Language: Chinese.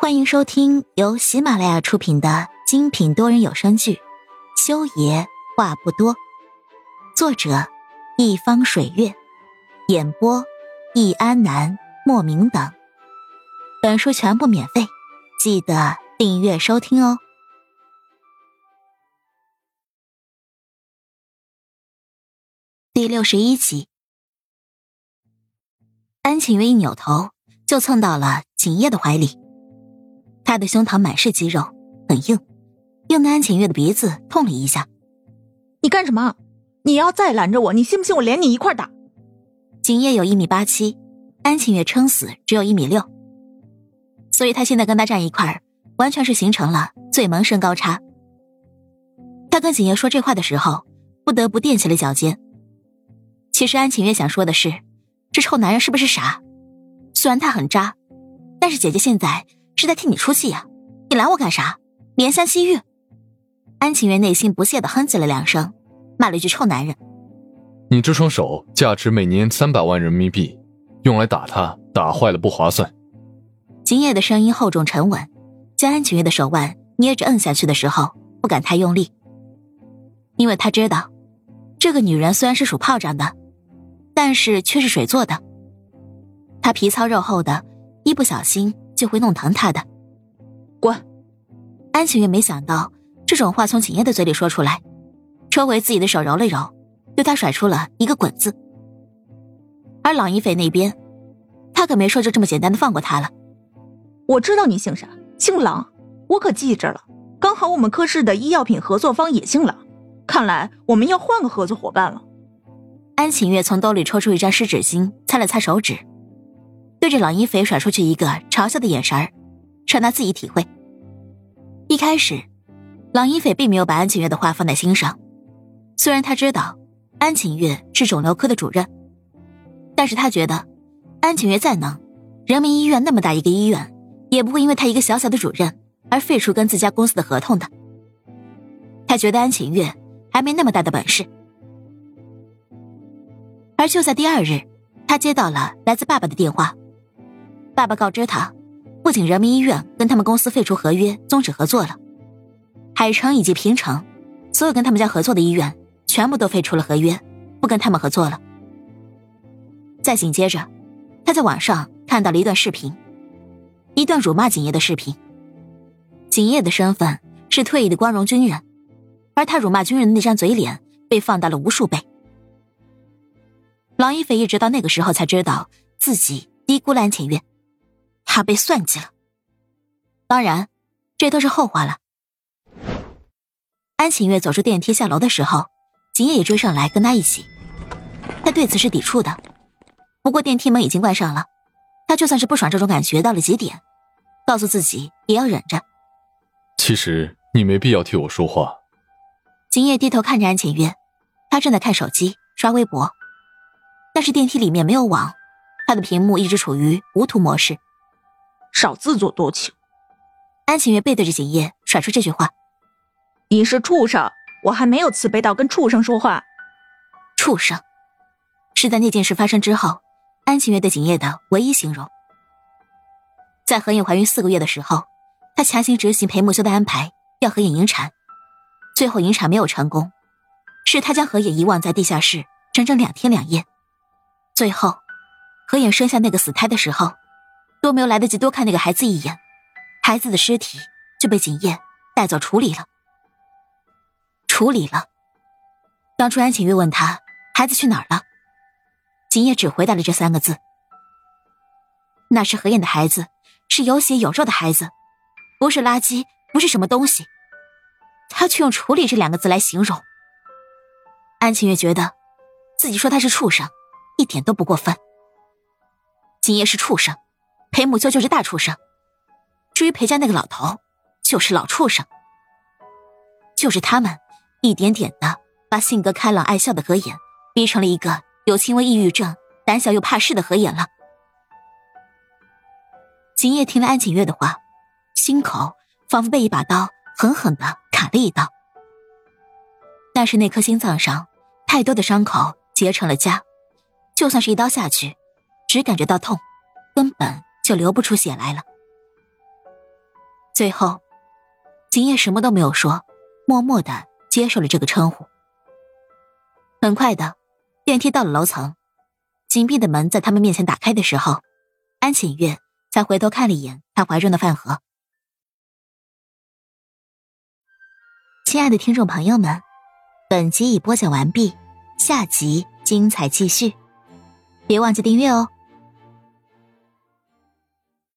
欢迎收听由喜马拉雅出品的精品多人有声剧《修爷话不多》，作者一方水月，演播易安南、莫名等。本书全部免费，记得订阅收听哦。第六十一集，安晴月一扭头就蹭到了景叶的怀里。他的胸膛满是肌肉，很硬，硬的安晴月的鼻子痛了一下。你干什么？你要再拦着我，你信不信我连你一块打？景叶有一米八七，安晴月撑死只有一米六，所以他现在跟他站一块儿，完全是形成了最萌身高差。他跟景叶说这话的时候，不得不垫起了脚尖。其实安晴月想说的是，这臭男人是不是傻？虽然他很渣，但是姐姐现在。是在替你出气呀！你拦我干啥？怜香惜玉。安晴月内心不屑的哼唧了两声，骂了一句“臭男人”。你这双手价值每年三百万人民币，用来打他，打坏了不划算。景野的声音厚重沉稳，将安晴月的手腕捏着摁下去的时候，不敢太用力，因为他知道，这个女人虽然是属炮仗的，但是却是水做的。她皮糙肉厚的，一不小心。就会弄疼他的，滚！安晴月没想到这种话从景叶的嘴里说出来，抽回自己的手揉了揉，对他甩出了一个滚字。而朗一斐那边，他可没说就这么简单的放过他了。我知道你姓啥，姓朗，我可记着了。刚好我们科室的医药品合作方也姓朗，看来我们要换个合作伙伴了。安晴月从兜里抽出一张湿纸巾，擦了擦手指。对着朗一斐甩出去一个嘲笑的眼神儿，让他自己体会。一开始，朗一斐并没有把安晴月的话放在心上。虽然他知道安晴月是肿瘤科的主任，但是他觉得安晴月再能，人民医院那么大一个医院，也不会因为他一个小小的主任而废除跟自家公司的合同的。他觉得安晴月还没那么大的本事。而就在第二日，他接到了来自爸爸的电话。爸爸告知他，不仅人民医院跟他们公司废除合约，终止合作了，海城以及平城，所有跟他们家合作的医院全部都废除了合约，不跟他们合作了。再紧接着，他在网上看到了一段视频，一段辱骂景烨的视频。景烨的身份是退役的光荣军人，而他辱骂军人的那张嘴脸被放大了无数倍。郎一斐一直到那个时候才知道自己低估了安浅月。他被算计了，当然，这都是后话了。安晴月走出电梯下楼的时候，景野也追上来跟他一起。他对此是抵触的，不过电梯门已经关上了，他就算是不爽这种感觉到了极点，告诉自己也要忍着。其实你没必要替我说话。景野低头看着安晴月，他正在看手机刷微博，但是电梯里面没有网，他的屏幕一直处于无图模式。少自作多情。安晴月背对着景叶甩出这句话：“你是畜生，我还没有慈悲到跟畜生说话。”畜生，是在那件事发生之后，安晴月对景叶的唯一形容。在何影怀孕四个月的时候，她强行执行裴木修的安排，要何影引产，最后引产没有成功，是她将何影遗忘在地下室整整两天两夜，最后，何影生下那个死胎的时候。都没有来得及多看那个孩子一眼，孩子的尸体就被景烨带走处理了。处理了。当初安晴月问他孩子去哪儿了，景烨只回答了这三个字：“那是何燕的孩子，是有血有肉的孩子，不是垃圾，不是什么东西。”他却用“处理”这两个字来形容。安晴月觉得，自己说他是畜生，一点都不过分。景烨是畜生。裴母舅就是大畜生，至于裴家那个老头，就是老畜生。就是他们，一点点的把性格开朗爱笑的何眼，逼成了一个有轻微抑郁症、胆小又怕事的何眼了。景夜听了安景月的话，心口仿佛被一把刀狠狠的砍了一刀。但是那颗心脏上太多的伤口结成了痂，就算是一刀下去，只感觉到痛，根本。就流不出血来了。最后，景叶什么都没有说，默默的接受了这个称呼。很快的，电梯到了楼层，紧闭的门在他们面前打开的时候，安浅月才回头看了一眼他怀中的饭盒。亲爱的听众朋友们，本集已播讲完毕，下集精彩继续，别忘记订阅哦。